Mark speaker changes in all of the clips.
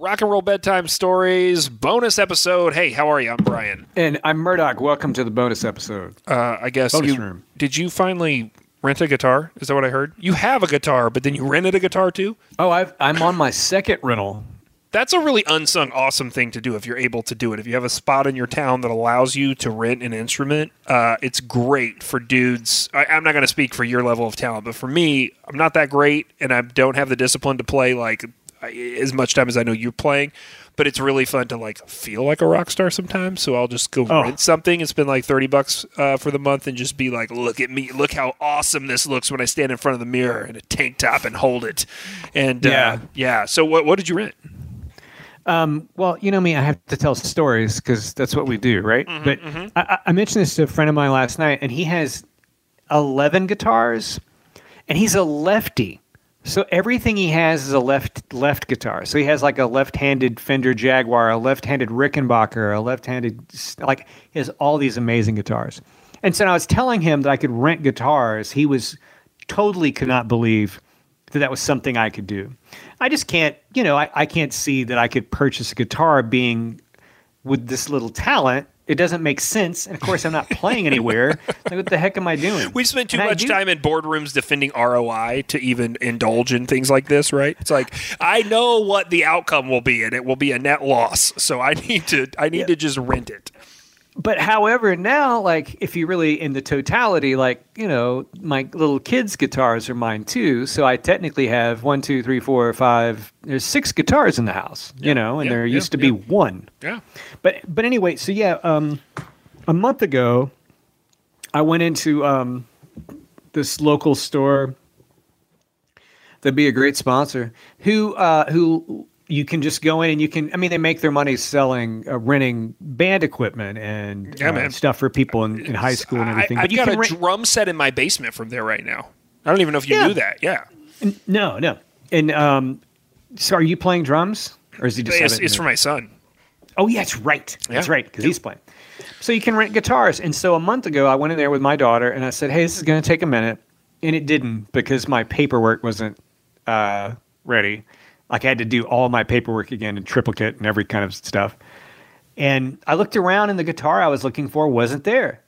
Speaker 1: Rock and Roll Bedtime Stories bonus episode. Hey, how are you? I'm Brian.
Speaker 2: And I'm Murdoch. Welcome to the bonus episode.
Speaker 1: Uh, I guess
Speaker 2: Bonus
Speaker 1: you
Speaker 2: room.
Speaker 1: did you finally rent a guitar? Is that what I heard? You have a guitar, but then you rented a guitar too.
Speaker 2: Oh, I've, I'm on my second rental.
Speaker 1: That's a really unsung, awesome thing to do if you're able to do it. If you have a spot in your town that allows you to rent an instrument, uh, it's great for dudes. I, I'm not going to speak for your level of talent, but for me, I'm not that great, and I don't have the discipline to play like I- as much time as I know you're playing. But it's really fun to like feel like a rock star sometimes. So I'll just go
Speaker 2: Oh.
Speaker 1: rent something and spend like thirty bucks uh, for the month, and just be like, "Look at me! Look how awesome this looks when I stand in front of the mirror in a tank top and hold it." And uh,
Speaker 2: Yeah.
Speaker 1: yeah. So what what did you rent?
Speaker 2: Um, well, you know me, I have to tell stories because that's what we do, right? but I, I- I mentioned this to a friend of mine last night, and he has 11 guitars, and he's a lefty. So everything he has is a left left guitar. So he has like a left-handed Fender Jaguar, a left-handed Rickenbacker, a left-handed like he has all these amazing guitars. And so I was telling him that I could rent guitars. He was totally could not believe that that was something I could do. I just can't, you know, I, I can't see that I could purchase a guitar being with this little talent. It doesn't make sense. And of course, I'm not playing anywhere. Like, what the heck am I doing?
Speaker 1: We spend too
Speaker 2: And
Speaker 1: much
Speaker 2: do-
Speaker 1: time in boardrooms defending ROI to even indulge in things like this, right? It's like I know what the outcome will be, and it will be a net loss. So I need to, I need to just rent it.
Speaker 2: But however, now, like, if you really in the totality, like, you know, my little kids' guitars are mine too. So I technically have one, two, three, four, five. There's six guitars in the house, you know, and
Speaker 1: yeah,
Speaker 2: there
Speaker 1: yeah,
Speaker 2: used to
Speaker 1: yeah.
Speaker 2: be one.
Speaker 1: Yeah.
Speaker 2: But but anyway, so yeah, um, a month ago, I went into um, this local store. That'd be a great sponsor. Who uh, who you can just go in and you can. I mean, they make their money selling, uh, renting band equipment and
Speaker 1: Yeah,
Speaker 2: uh, stuff for people in, in high school and everything.
Speaker 1: I,
Speaker 2: you
Speaker 1: got
Speaker 2: can
Speaker 1: a
Speaker 2: rent.
Speaker 1: drum set in my basement from there right now. I don't even know if you
Speaker 2: Yeah.
Speaker 1: knew that. Yeah,
Speaker 2: no, no. And um, so are you playing drums or is he just?
Speaker 1: it's,
Speaker 2: it
Speaker 1: it's for my son.
Speaker 2: Oh, yeah, that's right. That's
Speaker 1: Yeah.
Speaker 2: right, because he's playing. So you can rent guitars. And so a month ago, I went in there with my daughter and I said, hey, this is going to take a minute. And it didn't because my paperwork wasn't uh, ready. Like I had to do all my paperwork again in triplicate and every kind of stuff. And I looked around and the guitar I was looking for wasn't there.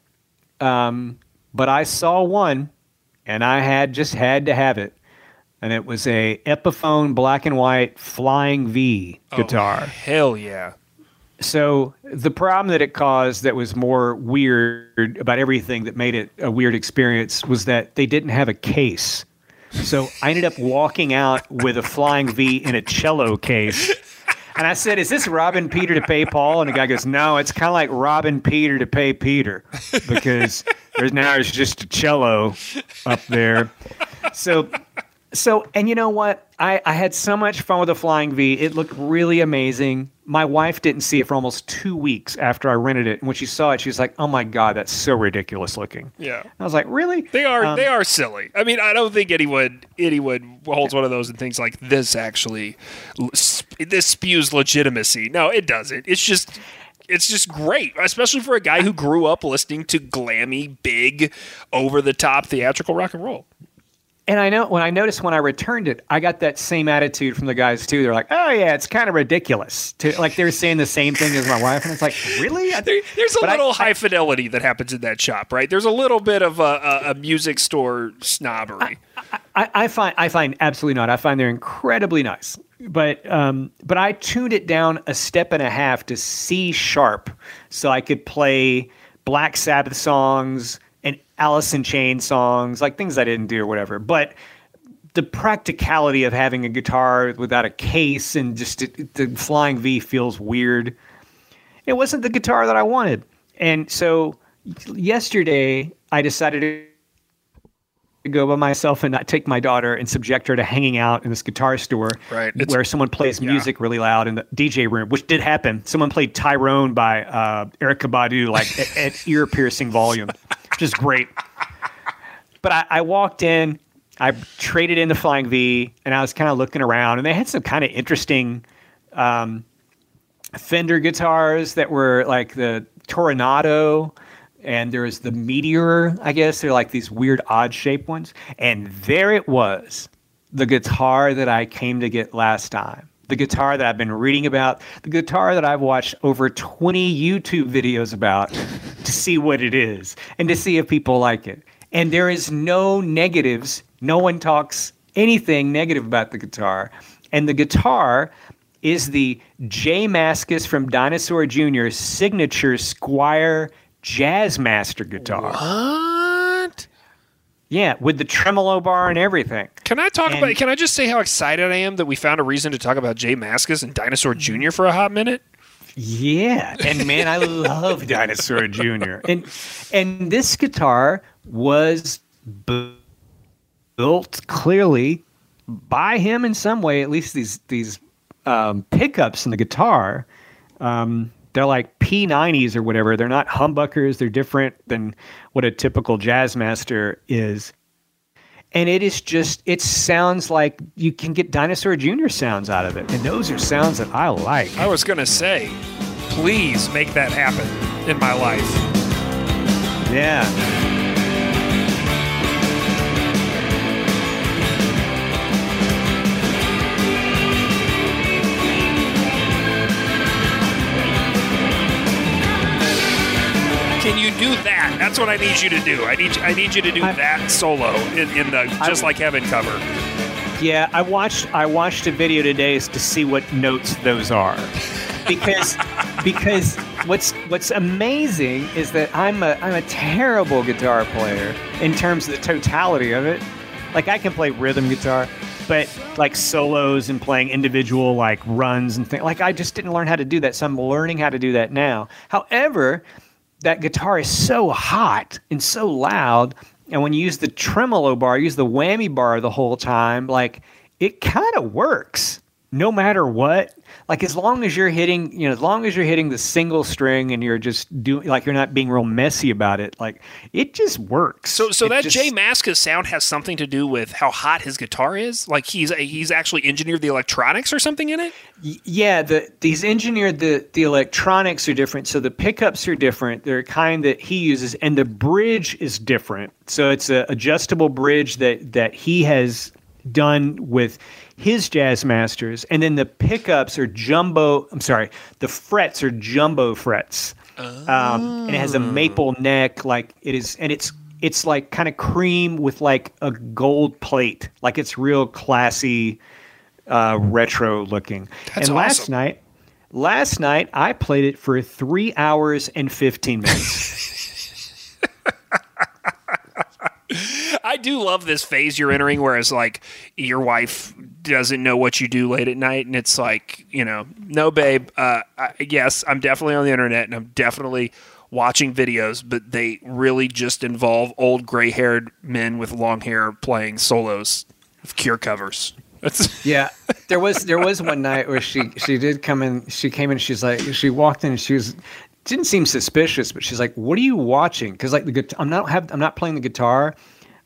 Speaker 2: Um, but I saw one and I had just had to have it. And it was a Epiphone black and white Flying V guitar.
Speaker 1: Oh, hell yeah.
Speaker 2: So the problem that it caused that was more weird about everything that made it a weird experience was that they didn't have a case. So I ended up walking out with a flying V in a cello case. And I said, Is this Robin Peter to pay Paul? And the guy goes, No, it's kind of like Robin Peter to pay Peter because there's now there's just a cello up there. So so, and you know what? I, I had so much fun with the Flying V. It looked really amazing. My wife didn't see it for almost two weeks after I rented it. And when she saw it, she was like, oh my God, that's so ridiculous looking.
Speaker 1: Yeah.
Speaker 2: I was like, really?
Speaker 1: They are
Speaker 2: Um,
Speaker 1: they are silly. I mean, I don't think anyone anyone holds one of those and thinks like this actually this spews legitimacy. No, it doesn't. It's just it's just great, especially for a guy who grew up listening to glammy, big, over the top theatrical rock and roll.
Speaker 2: And I know when I noticed when I returned it, I got that same attitude from the guys too. They're like, oh yeah, it's kind of ridiculous. To, like they're saying the same thing as my wife. And it's like, really? I-
Speaker 1: There, there's a
Speaker 2: But I-
Speaker 1: little
Speaker 2: I-
Speaker 1: high fidelity that happens in that shop, right? There's a little bit of a, a, a music store snobbery.
Speaker 2: I, I find I find absolutely not. I find they're incredibly nice. But um, but I tuned it down a step and a half to C sharp, so I could play Black Sabbath songs Alice in Chains songs, like things I didn't do or whatever. But the practicality of having a guitar without a case and just it, the flying V feels weird. It wasn't the guitar that I wanted, and so yesterday I decided to go by myself and not take my daughter and subject her to hanging out in this guitar store
Speaker 1: Right. It's-
Speaker 2: where someone plays music really loud in the DJ room, which did happen. Someone played Tyrone by uh, Erykah Badu like at, at ear piercing volume, which is great. But I, I walked in, I traded in the Flying V, and I was kind of looking around, and they had some kind of interesting um, Fender guitars that were like the Toronado, and there was the Meteor, I guess. They're like these weird, odd shaped ones. And there it was, the guitar that I came to get last time. The guitar that I've been reading about, the guitar that I've watched over 20 YouTube videos about to see what it is and to see if people like it. And there is no negatives. No one talks anything negative about the guitar. And the guitar is the J Mascis from Dinosaur Jr. signature Squier Jazzmaster guitar.
Speaker 1: What?
Speaker 2: Yeah, with the tremolo bar and everything.
Speaker 1: Can I talk
Speaker 2: And-
Speaker 1: about? Can I just say how excited I am that we found a reason to talk about J Mascis and Dinosaur Jr. for a hot minute?
Speaker 2: Yeah, and man, I love Dinosaur Jr. And and this guitar was bu- built clearly by him in some way. At least these these um, pickups in the guitar, um, they're like P90s or whatever. They're not humbuckers. They're different than what a typical Jazzmaster is. And it is just, it sounds like you can get Dinosaur Jr. sounds out of it. And those are sounds that I like.
Speaker 1: I was gonna say, please make that happen in my life.
Speaker 2: Yeah.
Speaker 1: Can you do that? That's what I need you to do. I need I need you to do
Speaker 2: I-
Speaker 1: that solo in, in the just like heaven cover.
Speaker 2: Yeah, I watched I watched a video today to see what notes those are. Because because what's what's amazing is that I'm a I'm a terrible guitar player in terms of the totality of it. Like I can play rhythm guitar, but like solos and playing individual like runs and things like I just didn't learn how to do that. So I'm learning how to do that now. However, that guitar is so hot and so loud. And when you use the tremolo bar, use the whammy bar the whole time, like it kind of works no matter what. Like as long as you're hitting, you know, as long as you're hitting the single string and you're just doing like you're not being real messy about it, like it just works.
Speaker 1: So so
Speaker 2: It
Speaker 1: that
Speaker 2: just-
Speaker 1: J Mascis sound has something to do with how hot his guitar is. Like he's he's actually engineered the electronics or something in it.
Speaker 2: Yeah, the these engineered the the electronics are different. So the pickups are different. They're a kind that he uses, and the bridge is different. So it's a adjustable bridge that that he has done with his Jazzmasters, and then the pickups are jumbo. I'm sorry, the frets are jumbo frets, um, and it has a maple neck. Like it is, and it's it's like kind of cream with like a gold plate. Like it's real classy uh, retro looking.
Speaker 1: That's
Speaker 2: and last night, last night I played it for three hours and fifteen minutes.
Speaker 1: I do love this phase you're entering, whereas like your wife doesn't know what you do late at night, and it's like you know, no, babe. Uh, I, yes, I'm definitely on the internet, and I'm definitely watching videos, but they really just involve old gray-haired men with long hair playing solos of Cure covers.
Speaker 2: Yeah, there was there was one night where she she did come in. She came in. She's like she walked in. and She was didn't seem suspicious, but she's like, "What are you watching?" Because like the guit- I'm not have I'm not playing the guitar,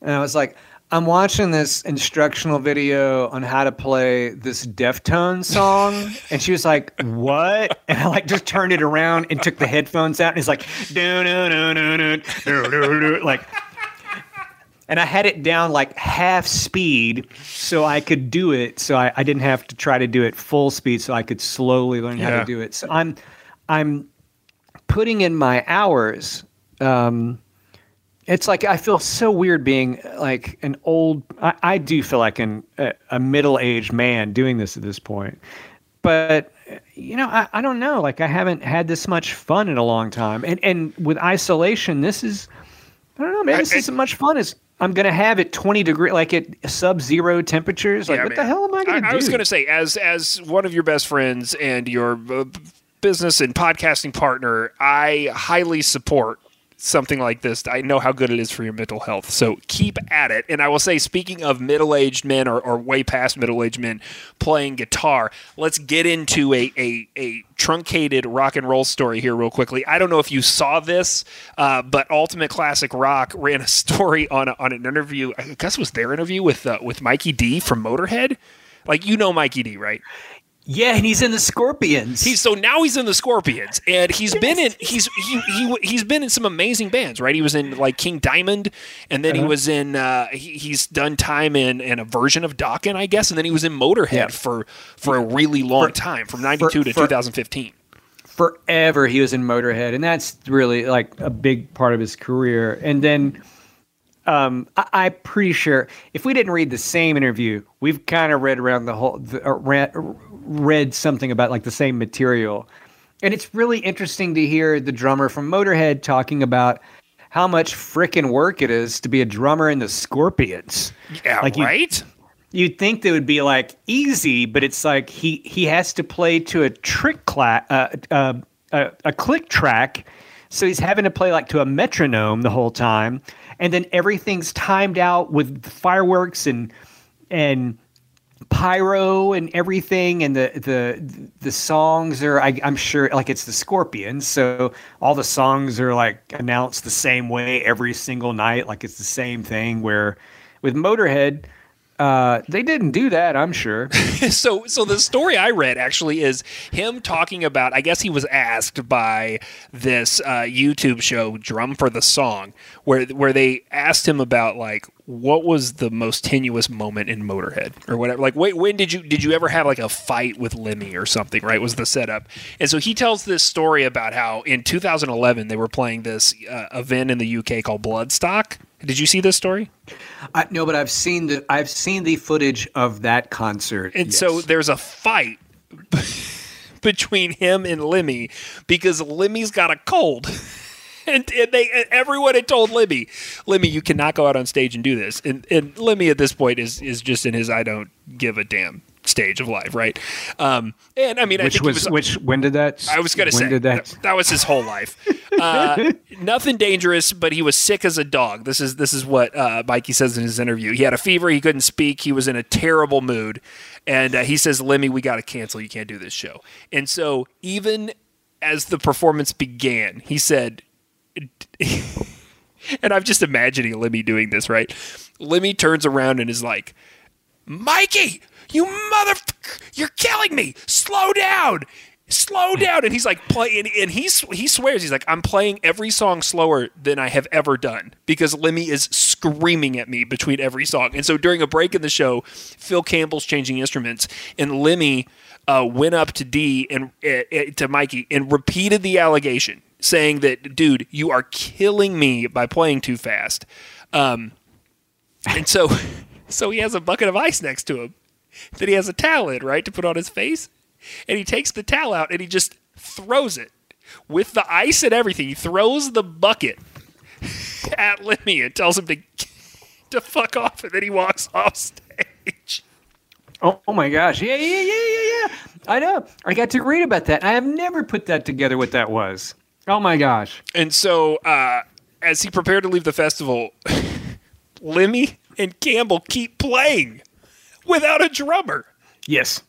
Speaker 2: and I was like. I'm watching this instructional video on how to play this Deftone song, and she was like, "What?" And I like just turned it around and took the headphones out, and it's like, "Do do do do do do do," like and I had it down like half speed so I could do it. So I, I didn't have to try to do it full speed. So I could slowly learn how to do it. So I'm I'm putting in my hours. Um, it's like I feel so weird being like an old. I, I do feel like an, a, a middle aged man doing this at this point. But you know, I, I don't know. Like I haven't had this much fun in a long time. And and with isolation, this is I don't know. Maybe this
Speaker 1: I-
Speaker 2: isn't much fun as I'm gonna have it 20 degree, like at sub-zero temperatures. Like,
Speaker 1: Yeah,
Speaker 2: what the hell am I gonna
Speaker 1: I,
Speaker 2: do?
Speaker 1: I was going to say, as as one of your best friends and your uh, business and podcasting partner, I highly support something like this. I know how good it is for your mental health, so keep at it. And I will say, speaking of middle-aged men or, or way past middle-aged men playing guitar, let's get into a, a a truncated rock and roll story here real quickly. I don't know if you saw this, uh, but Ultimate Classic Rock ran a story on a, on an interview. I guess it was their interview with uh, with Mikkey Dee from Motorhead. Like you know Mikkey Dee, right?
Speaker 2: Yeah, and he's in the Scorpions.
Speaker 1: He's so now he's in the Scorpions, and he's yes. been in he's he, he he's been in some amazing bands, right? He was in like King Diamond, and then uh-huh. he was in uh, he, he's done time in in a version of Dokken, I guess, and then he was in Motorhead yeah. for for a really long for, time, from '92 to 2015.
Speaker 2: Forever, he was in Motorhead, and that's really like a big part of his career. And then um, I, am pretty sure if we didn't read the same interview, we've kind of read around the whole, the, uh, read, read something about like the same material. And it's really interesting to hear the drummer from Motorhead talking about how much freaking work it is to be a drummer in the Scorpions.
Speaker 1: Yeah,
Speaker 2: like
Speaker 1: right?
Speaker 2: You, would think that would be like easy, but it's like he he has to play to a trick class, uh, uh, uh, a click track, so he's having to play like to a metronome the whole time and then everything's timed out with fireworks and and pyro and everything and the the the songs are I, am sure like it's the scorpions so all the songs are like announced the same way every single night like it's the same thing where with motorhead uh, they didn't do that, I'm sure.
Speaker 1: so, so the story I read actually is him talking about. I guess he was asked by this uh, YouTube show, Drum for the Song, where where they asked him about like what was the most tenuous moment in Motorhead or whatever. Like, wait, when did you did you ever have like a fight with Lemmy or something? Right, was the setup. And so he tells this story about how in 2011 they were playing this uh, event in the UK called Bloodstock did you see this story?
Speaker 2: I, no, but I've seen the I've seen the footage of that concert.
Speaker 1: And yes. so there's a fight between him and Lemmy because Lemmy's got a cold. And, and, they and everyone had told Lemmy, Lemmy, you cannot go out on stage and do this. And and Lemmy at this point is is just in his I don't give a damn stage of life, right? Um, and I mean,
Speaker 2: which
Speaker 1: I
Speaker 2: was, was, which when did that?
Speaker 1: I was going to say that? that? that was his whole life. Uh, nothing dangerous, but he was sick as a dog. This is this is what uh, Mikkey says in his interview. He had a fever. He couldn't speak. He was in a terrible mood, and uh, he says, "Lemmy, we got to cancel. You can't do this show." And so even as the performance began, he said. and I'm just imagining Lemmy doing this, right? Lemmy turns around and is like, Mikkey, you mother, you're killing me. Slow down. Slow down. And he's like playing, and he, he swears, he's like, I'm playing every song slower than I have ever done because Lemmy is screaming at me between every song. And so during a break in the show, Phil Campbell's changing instruments, and Lemmy uh, went up to Dee and uh, to Mikkey and repeated the allegation, saying that, dude, you are killing me by playing too fast. Um, and so, so he has a bucket of ice next to him that he has a towel in, right, to put on his face. And he takes the towel out and he just throws it with the ice and everything. He throws the bucket at Lemmy and tells him to to fuck off, and then he walks off stage.
Speaker 2: Oh, oh my gosh! Yeah, yeah, yeah, yeah, yeah. I know. I got to read about that. I have never put that together. What that was. Oh my gosh!
Speaker 1: And so, uh, as he prepared to leave the festival, Lemmy and Campbell keep playing without a drummer.
Speaker 2: Yes.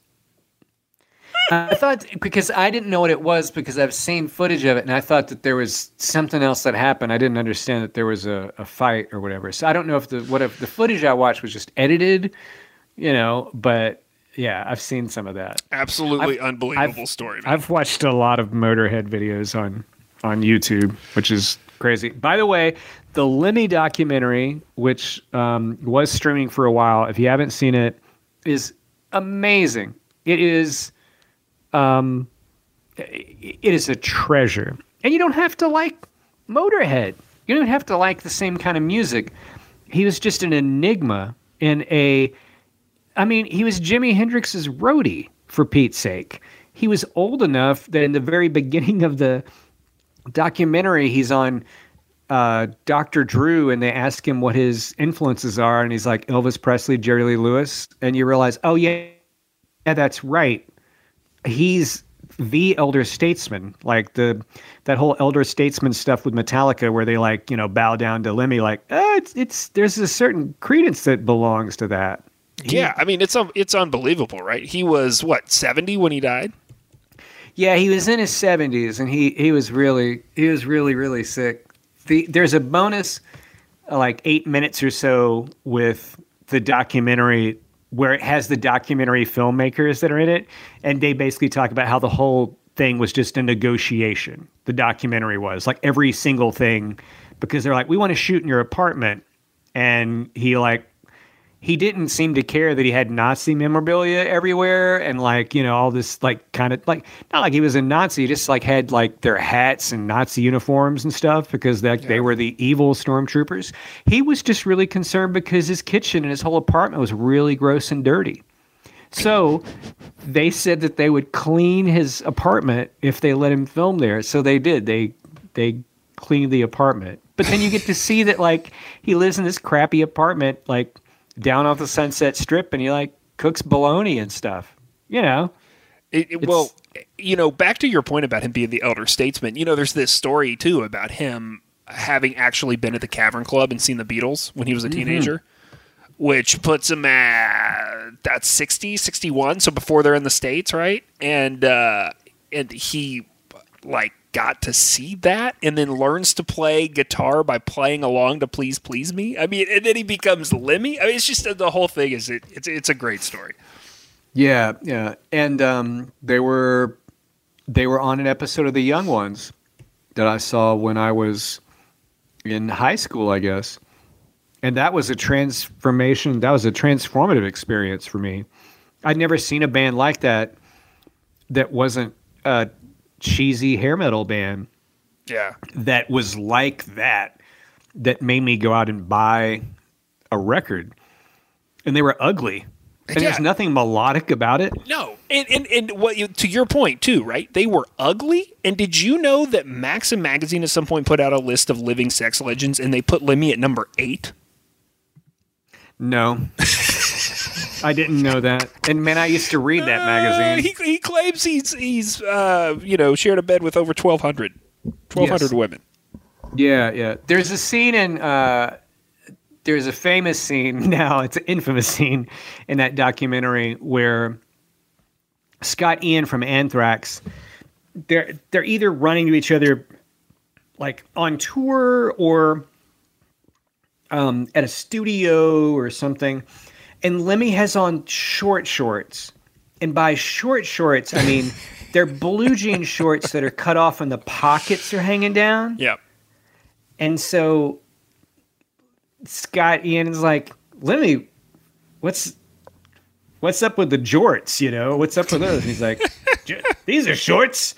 Speaker 2: I thought because I didn't know what it was because I've seen footage of it and I thought that there was something else that happened. I didn't understand that there was a, a fight or whatever. So I don't know if the what if the footage I watched was just edited, you know, but yeah, I've seen some of that.
Speaker 1: Absolutely I've, unbelievable
Speaker 2: I've,
Speaker 1: story.
Speaker 2: Man. I've watched a lot of Motorhead videos on on YouTube, which is crazy. By the way, the Lemmy documentary, which um, was streaming for a while, if you haven't seen it, is amazing. It is, um, it is a treasure, and you don't have to like Motorhead. You don't have to like the same kind of music. He was just an enigma in a. I mean, he was Jimi Hendrix's roadie for Pete's sake. He was old enough that in the very beginning of the documentary, he's on uh, Dr. Drew and they ask him what his influences are, and he's like Elvis Presley, Jerry Lee Lewis, and you realize, oh yeah, yeah, that's right. He's the elder statesman, like the that whole elder statesman stuff with Metallica, where they like you know bow down to Lemmy, like eh, it's it's there's a certain credence that belongs to that.
Speaker 1: He, yeah, I mean it's it's unbelievable, right? He was what seventy when he died.
Speaker 2: Yeah, he was in his seventies, and he he was really he was really really sick the there's a bonus like eight minutes or so with the documentary where it has the documentary filmmakers that are in it, and they basically talk about how the whole thing was just a negotiation. The documentary was like every single thing, because they're like, we want to shoot in your apartment, and he like he didn't seem to care that he had Nazi memorabilia everywhere and like, you know, all this like kind of like not like he was a Nazi, just like had like their hats and Nazi uniforms and stuff because they, yeah. they were the evil stormtroopers. He was just really concerned because his kitchen and his whole apartment was really gross and dirty. So they said that they would clean his apartment if they let him film there. So they did. They they cleaned the apartment. But then you get to see that like he lives in this crappy apartment like down off the Sunset Strip and he like cooks bologna and stuff. You know.
Speaker 1: It, it, well, you know, back to your point about him being the elder statesman. You know, there's this story too about him having actually been at the Cavern Club and seen the Beatles when he was a mm-hmm. teenager, which puts him at that 60, 61, so before they're in the states, right? And uh and he like got to see that and then learns to play guitar by playing along to please please me. I mean and then he becomes lemmy. I mean it's just the whole thing is it it's it's a great story.
Speaker 2: Yeah yeah. And um, they were they were on an episode of the young ones that i saw when i was in high school i guess. And that was a transformation that was a transformative experience for me. I'd never seen a band like that that wasn't uh, cheesy hair metal band.
Speaker 1: Yeah.
Speaker 2: That was like that, that made me go out and buy a record. And they were ugly. And yeah. there's nothing melodic about it.
Speaker 1: No, and and, and what you, to your point too, right? They were ugly. And did you know that Maxim magazine at some point put out a list of living sex legends, and they put Lemmy at number eight?
Speaker 2: No. I didn't know that. And man, I used to read that magazine.
Speaker 1: Uh, he, he claims he's he's uh, you know shared a bed with over 1,200, 1,200 yes. women.
Speaker 2: Yeah, yeah. There's a scene in. Uh, there's a famous scene now. It's an infamous scene in that documentary where Scott Ian from Anthrax. They're they're either running to each other like on tour or um, at a studio or something and Lemmy has on short shorts. And by short shorts, I mean they're blue jean shorts that are cut off and the pockets are hanging down.
Speaker 1: Yep.
Speaker 2: And so Scott Ian is like, Lemmy, what's what's up with the jorts? You know, what's up with those? And he's like, these are shorts.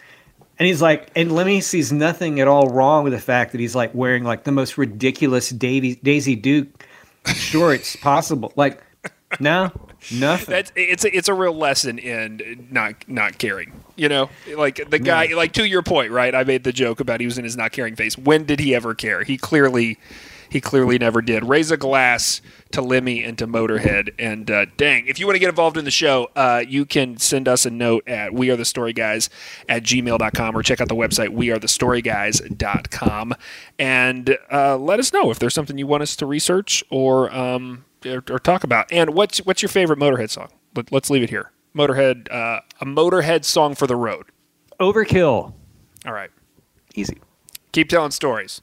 Speaker 2: And he's like, and Lemmy sees nothing at all wrong with the fact that he's like wearing like the most ridiculous Davy, Daisy Duke shorts possible. Like, no, nothing.
Speaker 1: That's it's a, it's a real lesson in not not caring. You know, like the guy, yeah. like to your point, right? I made the joke about he was in his not caring phase. When did he ever care? He clearly, he clearly never did. Raise a glass to Lemmy and to Motorhead. And uh, dang, if you want to get involved in the show, uh, you can send us a note at we are the story guys at gmail.com or check out the website we are the story guys.com and uh, let us know if there's something you want us to research or um, or, or, talk about. And what's what's your favorite Motorhead song? Let, us leave it here. Motorhead, uh, a Motorhead song for the road.
Speaker 2: Overkill.
Speaker 1: All right.
Speaker 2: Easy.
Speaker 1: Keep telling stories.